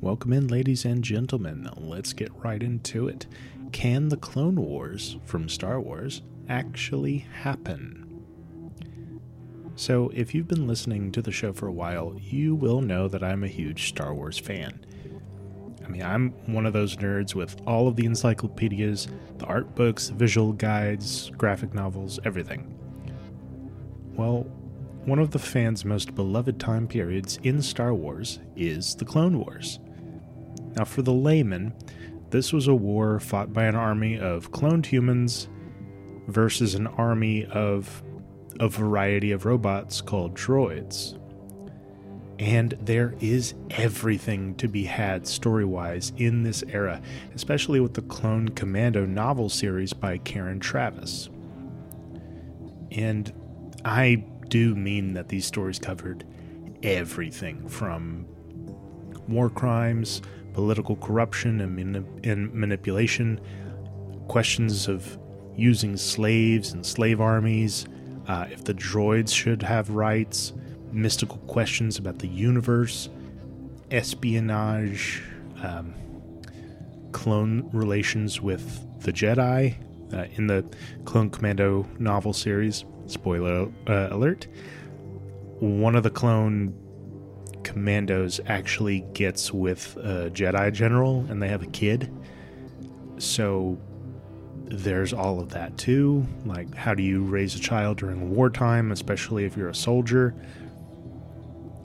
Welcome in, ladies and gentlemen. Let's get right into it. Can the Clone Wars from Star Wars actually happen? So, if you've been listening to the show for a while, you will know that I'm a huge Star Wars fan. I mean, I'm one of those nerds with all of the encyclopedias, the art books, visual guides, graphic novels, everything. Well, one of the fans' most beloved time periods in Star Wars is the Clone Wars. Now, for the layman, this was a war fought by an army of cloned humans versus an army of a variety of robots called droids. And there is everything to be had story wise in this era, especially with the Clone Commando novel series by Karen Traviss. And I do mean that these stories covered everything from war crimes, political corruption and, manip- and manipulation, questions of using slaves and slave armies, uh, if the droids should have rights, mystical questions about the universe, espionage, um, clone relations with the Jedi uh, in the Clone Commando novel series. Spoiler uh, alert. One of the clone commandos actually gets with a Jedi general and they have a kid. So there's all of that too. Like, how do you raise a child during wartime, especially if you're a soldier?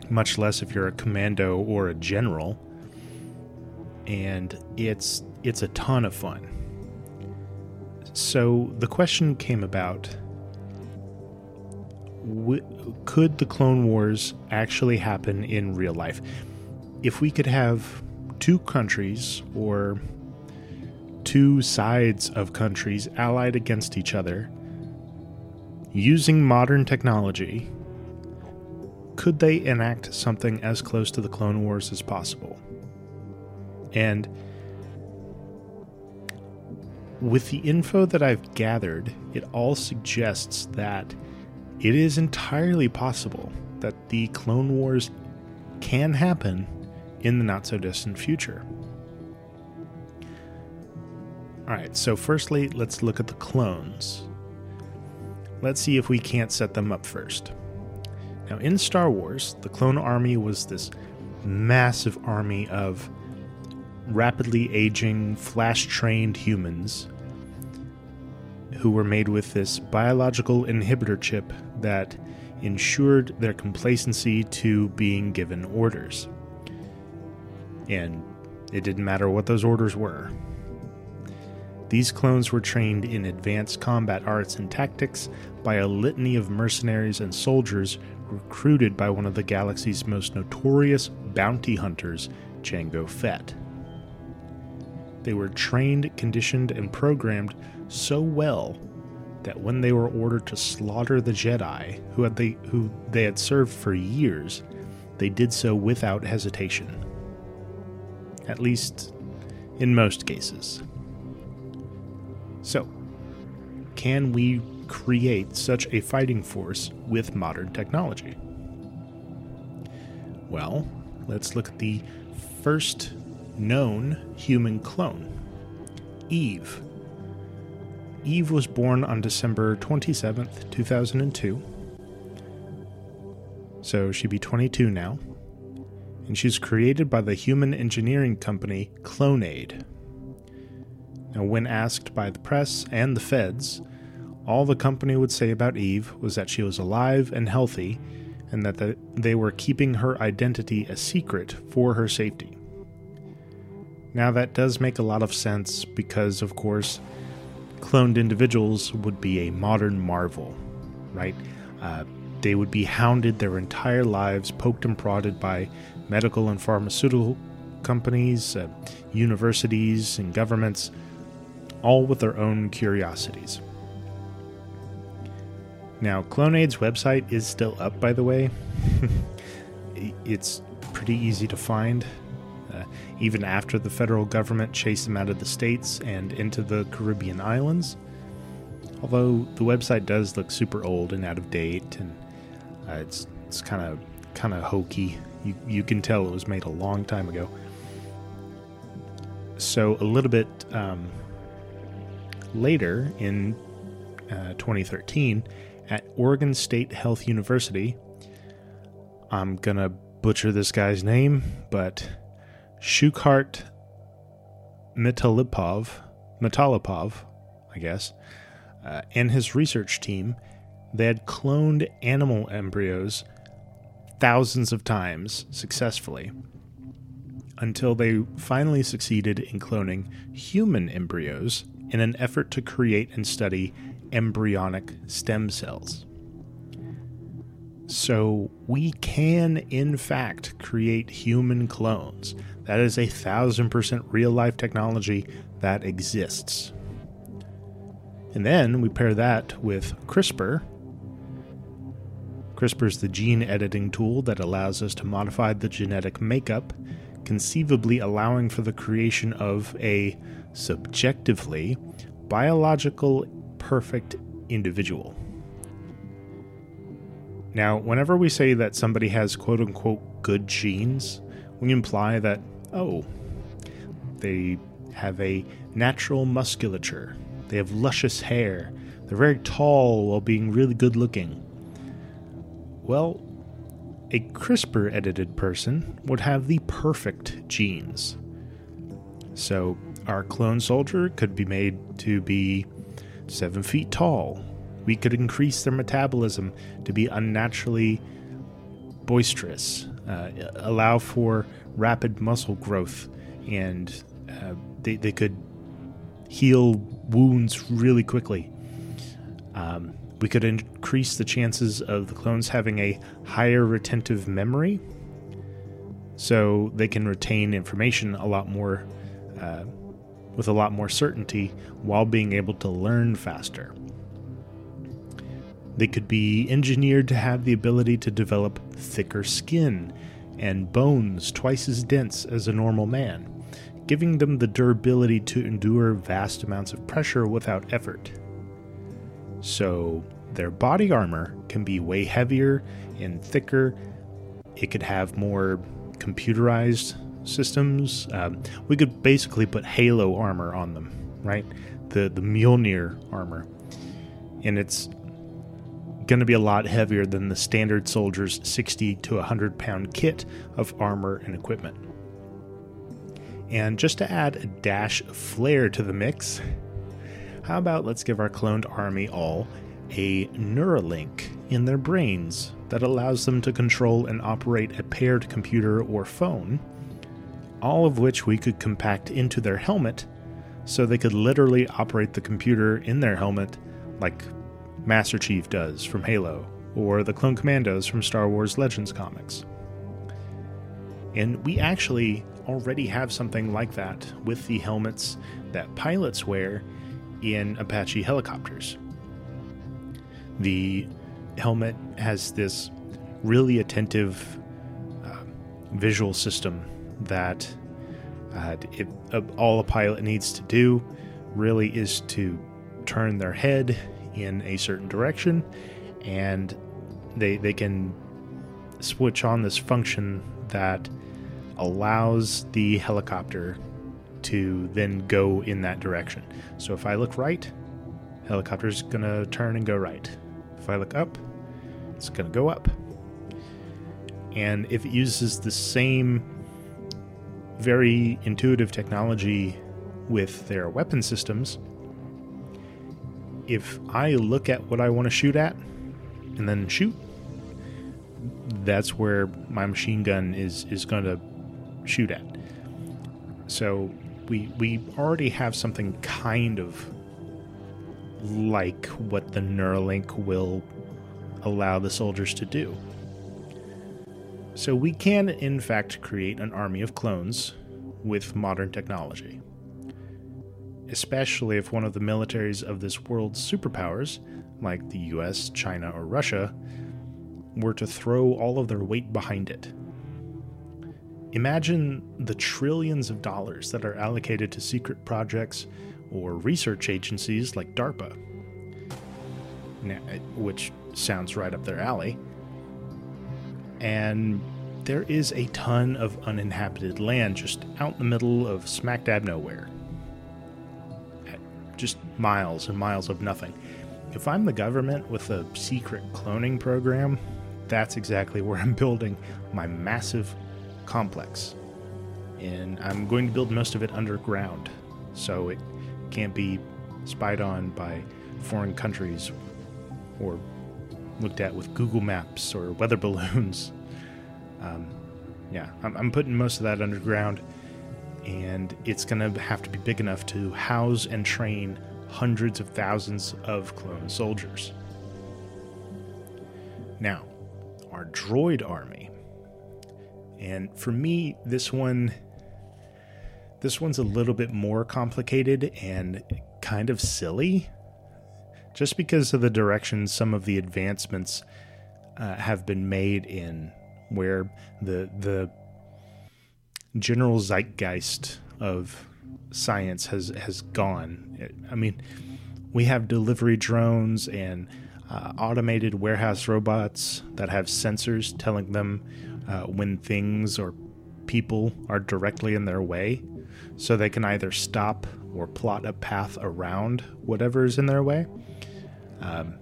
Much less if you're a commando or a general. And it's it's a ton of fun. So the question came about could the Clone Wars actually happen in real life? If we could have two countries or two sides of countries allied against each other using modern technology, could they enact something as close to the Clone Wars as possible? And with the info that I've gathered, it all suggests that it is entirely possible that the Clone Wars can happen in the not so distant future. Alright, so firstly, let's look at the clones. Let's see if we can't set them up first. Now, in Star Wars, the clone army was this massive army of rapidly aging, flash trained humans who were made with this biological inhibitor chip that ensured their complacency to being given orders. And it didn't matter what those orders were. These clones were trained in advanced combat arts and tactics by a litany of mercenaries and soldiers recruited by one of the galaxy's most notorious bounty hunters, Jango Fett. They were trained, conditioned, and programmed so well that when they were ordered to slaughter the Jedi who had they who they had served for years, they did so without hesitation. At least in most cases. So, can we create such a fighting force with modern technology? Well, let's look at the first known human clone, Eve. Eve was born on December 27th, 2002. So she'd be 22 now. And she's created by the human engineering company Clonaid. Now, when asked by the press and the feds, all the company would say about Eve was that she was alive and healthy, and that the, they were keeping her identity a secret for her safety. Now, that does make a lot of sense because, of course, cloned individuals would be a modern marvel, right? Uh, they would be hounded their entire lives, poked and prodded by medical and pharmaceutical companies, uh, universities, and governments, all with their own curiosities. Now, Clonaid's website is still up, by the way. it's pretty easy to find even after the federal government chased them out of the states and into the Caribbean islands. Although the website does look super old and out of date, and uh, it's it's kind of kind of hokey. You you can tell it was made a long time ago. so a little bit um, later in uh, 2013 at Oregon State Health University, I'm gonna butcher this guy's name, but Shukhart Mitalipov, Mitalipov, I guess, uh, and his research team, they had cloned animal embryos thousands of times successfully until they finally succeeded in cloning human embryos in an effort to create and study embryonic stem cells. So, we can, in fact, create human clones. That is a thousand percent real life technology that exists. And then we pair that with CRISPR. CRISPR is the gene editing tool that allows us to modify the genetic makeup, conceivably allowing for the creation of a subjectively biological perfect individual. Now, whenever we say that somebody has quote unquote good genes, we imply that, oh, they have a natural musculature, they have luscious hair, they're very tall while being really good looking. Well, a CRISPR edited person would have the perfect genes. So, our clone soldier could be made to be seven feet tall. We could increase their metabolism to be unnaturally boisterous, uh, allow for rapid muscle growth, and uh, they, they could heal wounds really quickly. Um, we could increase the chances of the clones having a higher retentive memory so they can retain information a lot more uh, with a lot more certainty while being able to learn faster. They could be engineered to have the ability to develop thicker skin and bones twice as dense as a normal man, giving them the durability to endure vast amounts of pressure without effort. So, their body armor can be way heavier and thicker. It could have more computerized systems. Um, we could basically put Halo armor on them, right? The the Mjolnir armor, and it's going to be a lot heavier than the standard soldier's 60 to 100 pound kit of armor and equipment. And just to add a dash of flair to the mix, how about let's give our cloned army all a Neuralink in their brains that allows them to control and operate a paired computer or phone all of which we could compact into their helmet so they could literally operate the computer in their helmet like Master Chief does from Halo or the Clone Commandos from Star Wars Legends comics. And we actually already have something like that with the helmets that pilots wear in Apache helicopters. The helmet has this really attentive uh, visual system that uh, if, uh, all a pilot needs to do really is to turn their head in a certain direction and they they can switch on this function that allows the helicopter to then go in that direction. So if I look right, helicopter's to turn and go right. If I look up, it's to go up. And if it uses the same very intuitive technology with their weapon systems, if I look at what I want to shoot at and then shoot, that's where my machine gun is is going to shoot at. So we we already have something kind of like what the Neuralink will allow the soldiers to do. So we can, in fact, create an army of clones with modern technology. Especially if one of the militaries of this world's superpowers, like the US, China, or Russia, were to throw all of their weight behind it. Imagine the trillions of dollars that are allocated to secret projects or research agencies like DARPA, which sounds right up their alley and there is a ton of uninhabited land just out in the middle of smack dab nowhere. Just miles and miles of nothing. If I'm the government with a secret cloning program, that's exactly where I'm building my massive complex. And I'm going to build most of it underground, so it can't be spied on by foreign countries or looked at with Google Maps or weather balloons. Um, yeah, I'm, I'm putting most of that underground, and it's going to have to be big enough to house and train hundreds of thousands of clone soldiers. Now, our droid army. And for me, this one this one's a little bit more complicated and kind of silly just because of the direction some of the advancements uh, have been made in where the the general zeitgeist of science has has gone. I mean, we have delivery drones and uh, automated warehouse robots that have sensors telling them uh, when things or people are directly in their way, so they can either stop or plot a path around whatever is in their way. Um,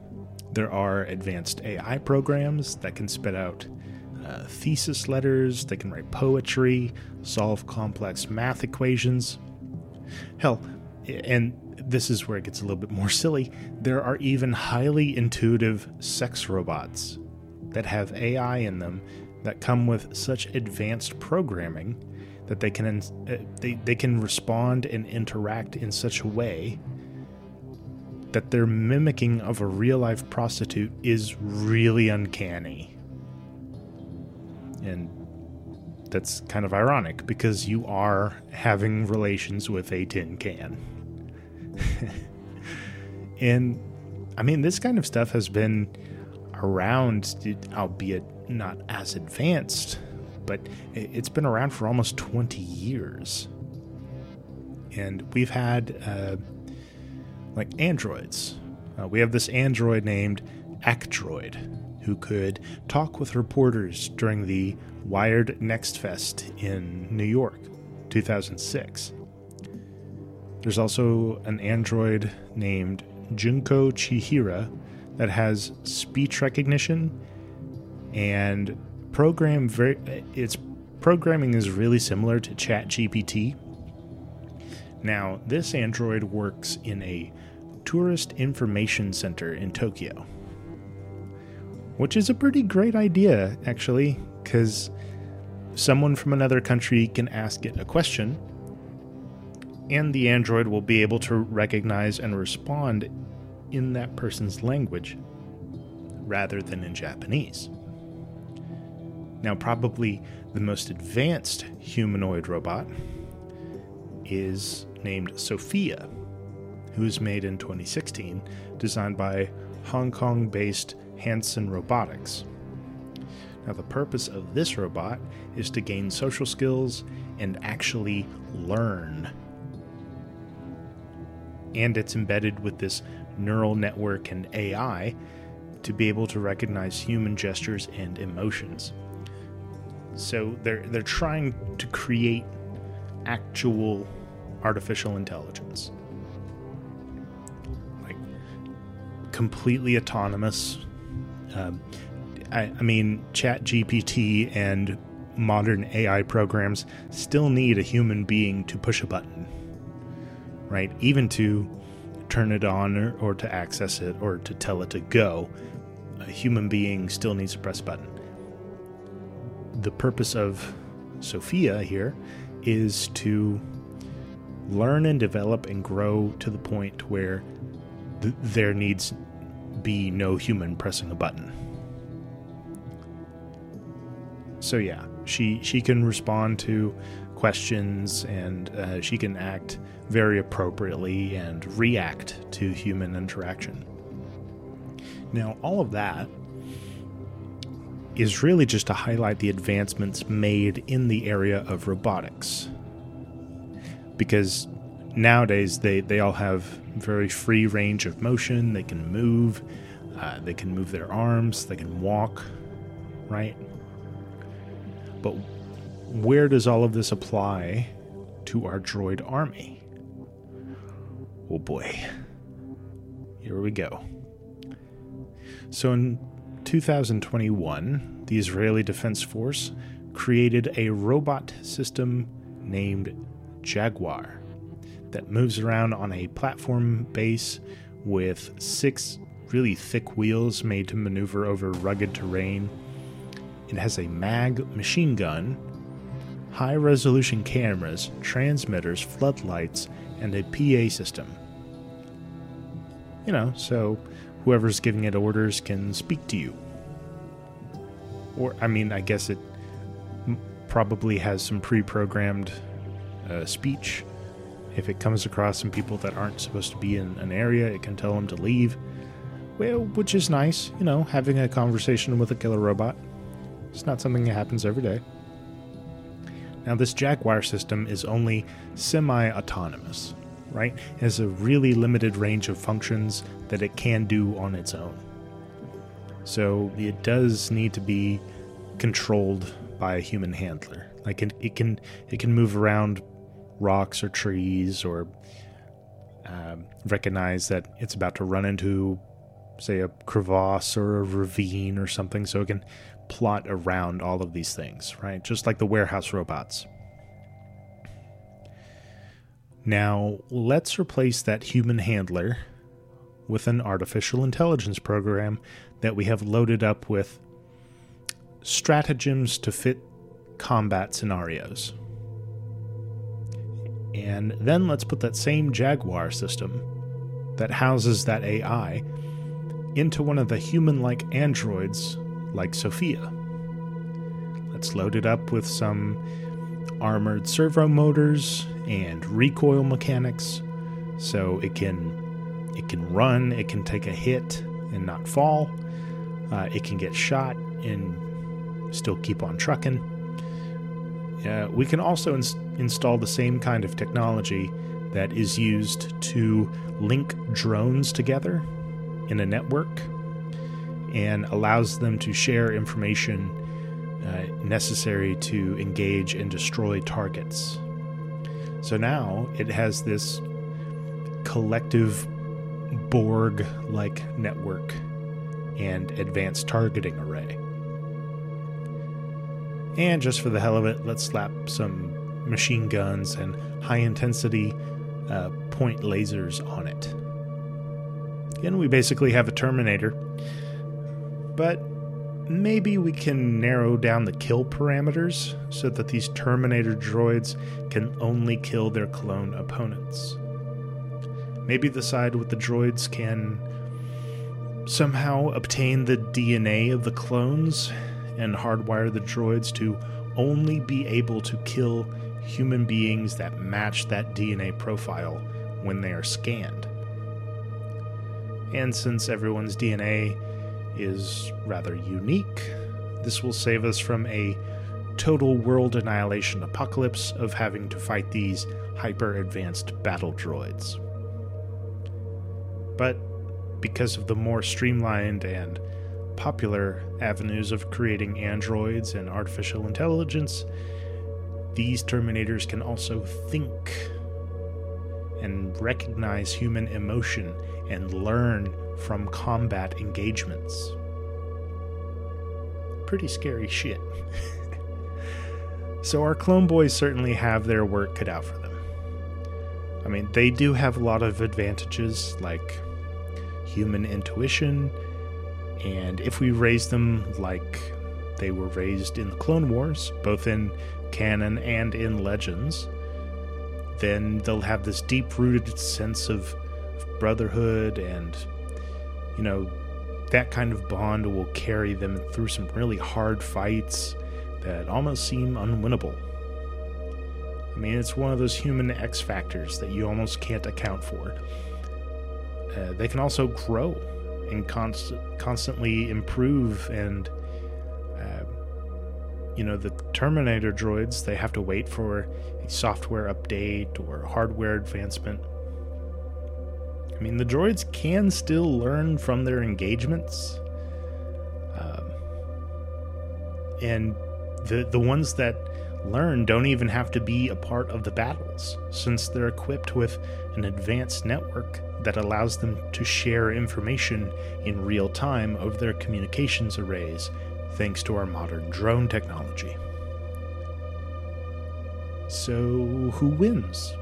there are advanced AI programs that can spit out uh, thesis letters, they can write poetry, solve complex math equations. Hell, and this is where it gets a little bit more silly, there are even highly intuitive sex robots that have AI in them that come with such advanced programming that they can uh, they, they can respond and interact in such a way that their mimicking of a real life prostitute is really uncanny. And that's kind of ironic because you are having relations with a tin can. and I mean, this kind of stuff has been around, albeit not as advanced, but it's been around for almost 20 years. And we've had uh, like androids. Uh, we have this android named Actroid who could talk with reporters during the Wired Next Fest in New York, 2006. There's also an android named Junko Chihira that has speech recognition and program very its programming is really similar to ChatGPT. Now, this android works in a tourist information center in Tokyo. Which is a pretty great idea, actually, because someone from another country can ask it a question, and the android will be able to recognize and respond in that person's language rather than in Japanese. Now, probably the most advanced humanoid robot is named Sophia who was made in 2016, designed by Hong Kong based Hanson Robotics. Now, the purpose of this robot is to gain social skills and actually learn. And it's embedded with this neural network and AI to be able to recognize human gestures and emotions. So they're they're trying to create actual artificial intelligence. Like completely autonomous. Um, I, I mean, Chat GPT and modern AI programs still need a human being to push a button, right? Even to turn it on or, or, to access it or to tell it to go, a human being still needs to press a button. The purpose of Sophia here is to learn and develop and grow to the point where th- there needs be no human pressing a button. So yeah, she she can respond to questions and uh, she can act very appropriately and react to human interaction. Now, all of that is really just to highlight the advancements made in the area of robotics. Because nowadays they, they all have very free range of motion. They can move, uh, they can move their arms, they can walk, right? But where does all of this apply to our droid army? Oh boy. Here we go. So in 2021, the Israeli Defense Force created a robot system named Jaguar that moves around on a platform base with six really thick wheels made to maneuver over rugged terrain. It has a mag machine gun, high resolution cameras, transmitters, floodlights, and a PA system. You know, so whoever's giving it orders can speak to you. Or, I mean, I guess it probably has some pre programmed uh, speech. If it comes across some people that aren't supposed to be in an area, it can tell them to leave. Well, which is nice, you know, having a conversation with a killer robot. It's not something that happens every day. Now, this Jaguar system is only semi autonomous, right? It has a really limited range of functions that it can do on its own. So it does need to be controlled by a human handler. Like it, it can it can move around rocks or trees or um, recognize that it's about to run into, say, a crevasse or a ravine or something, so it can plot around all of these things, right? Just like the warehouse robots. Now, let's replace that human handler with an artificial intelligence program that we have loaded up with stratagems to fit combat scenarios. And then let's put that same Jaguar system that houses that AI into one of the human like androids like Sophia. Let's load it up with some armored servo motors and recoil mechanics so it can it can run, it can take a hit and not fall. Uh, it can get shot and still keep on trucking. Uh, we can also ins- install the same kind of technology that is used to link drones together in a network and allows them to share information uh, necessary to engage and destroy targets. So now it has this collective Borg like network and advanced targeting array. And just for the hell of it, let's slap some machine guns and high intensity uh, point lasers on it. Again, we basically have a Terminator, but maybe we can narrow down the kill parameters so that these Terminator droids can only kill their clone opponents. Maybe the side with the droids can somehow obtain the DNA of the clones and hardwire the droids to only be able to kill human beings that match that DNA profile when they are scanned. And since everyone's DNA is rather unique, this will save us from a total world annihilation apocalypse of having to fight these hyper advanced battle droids. But because of the more streamlined and popular avenues of creating androids and artificial intelligence, these Terminators can also think and recognize human emotion and learn from combat engagements. Pretty scary shit. so, our clone boys certainly have their work cut out for them. I mean, they do have a lot of advantages like human intuition, and if we raise them like they were raised in the Clone Wars, both in canon and in legends, then they'll have this deep rooted sense of, brotherhood and, you know, that kind of bond will carry them through some really hard fights that almost seem unwinnable. I mean, it's one of those human X factors that you almost can't account for. Uh, they can also grow and const- constantly improve and uh, you know the terminator droids they have to wait for a software update or hardware advancement. I mean the droids can still learn from their engagements um, and The the ones that learn don't even have to be a part of the battles, since they're equipped with an advanced network that allows them to share information in real time of their communications arrays, thanks to our modern drone technology. So, who wins?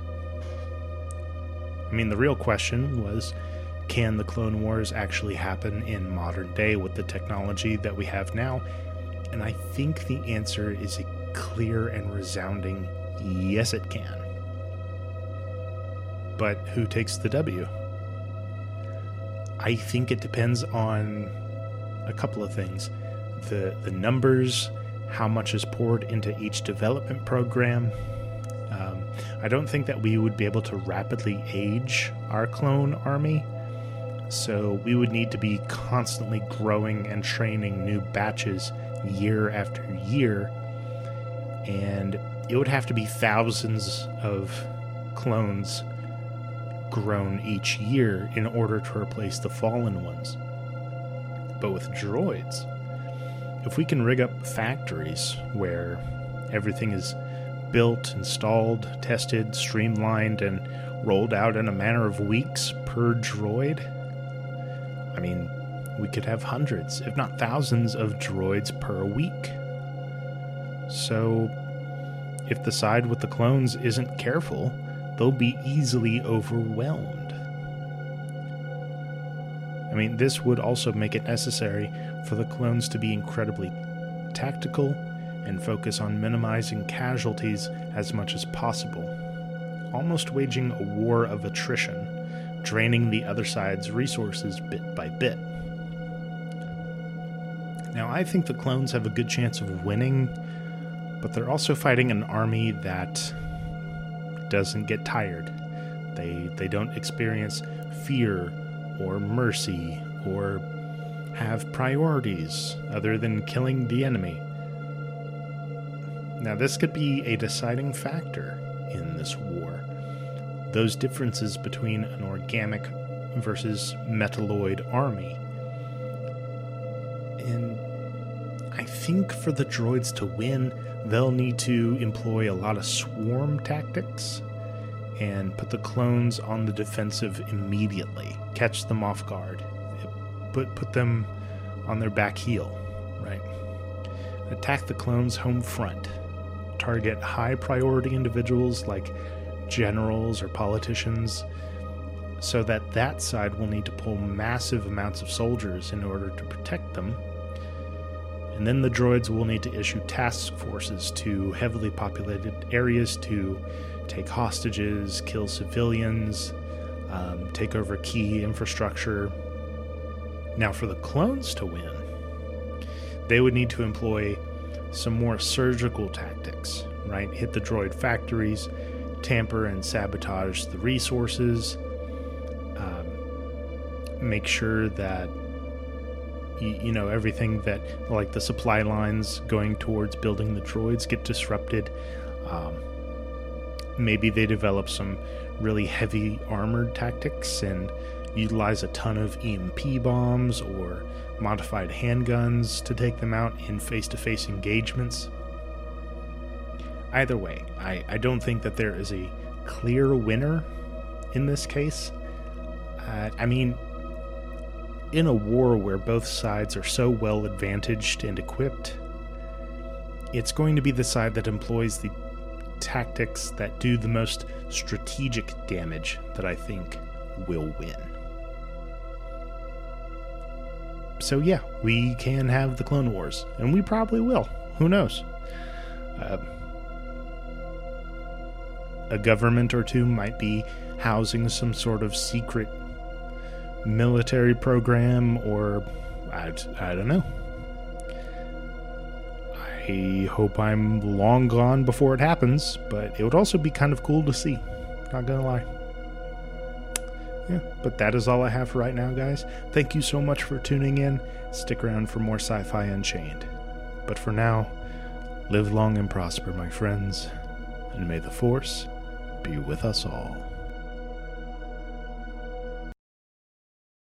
I mean, the real question was can the Clone Wars actually happen in modern day with the technology that we have now? And I think the answer is a clear and resounding yes, it can. But who takes the W? I think it depends on a couple of things the, the numbers, how much is poured into each development program. Um, I don't think that we would be able to rapidly age our clone army. So we would need to be constantly growing and training new batches year after year and it would have to be thousands of clones grown each year in order to replace the fallen ones. But with droids, if we can rig up factories where everything is built, installed, tested, streamlined, and rolled out in a matter of weeks per droid, I mean, we could have hundreds, if not thousands, of droids per week. So, if the side with the clones isn't careful, they'll be easily overwhelmed. I mean, this would also make it necessary for the clones to be incredibly tactical and focus on minimizing casualties as much as possible, almost waging a war of attrition, draining the other side's resources bit by bit. Now, I think the clones have a good chance of winning but they're also fighting an army that doesn't get tired. They they don't experience fear or mercy or have priorities other than killing the enemy. Now, this could be a deciding factor in this war. Those differences between an organic versus metalloid army. And I think for the droids to win, they'll need to employ a lot of swarm tactics and put the clones on the defensive immediately, catch them off guard, put put them on their back heel, right? Attack the clones home front. Target high priority individuals like generals or politicians so that that side will need to pull massive amounts of soldiers in order to protect them and then the droids will need to issue task forces to heavily populated areas to take hostages, kill civilians, um, take over key infrastructure. Now, for the clones to win, they would need to employ some more surgical tactics, right? Hit the droid factories, tamper and sabotage the resources, um, make sure that you, know everything that like the supply lines going towards building the droids get disrupted. Um, maybe they develop some really heavy armored tactics and utilize a ton of EMP bombs or modified handguns to take them out in face to face engagements. Either way, I, I don't think that there is a clear winner in this case. Uh, I mean, in a war where both sides are so well advantaged and equipped, it's going to be the side that employs the tactics that do the most strategic damage that I think will win. So, yeah, we can have the Clone Wars, and we probably will. Who knows? Uh, a government or two might be housing some sort of secret military program or I, I don't know. I hope I'm long gone before it happens, but it would also be kind of cool to see. Not gonna lie. Yeah, but that is all I have for right now, guys. Thank you so much for tuning in. Stick around for more Sci Fi Unchained. But for now, live long and prosper, my friends, and may the Force be with us all.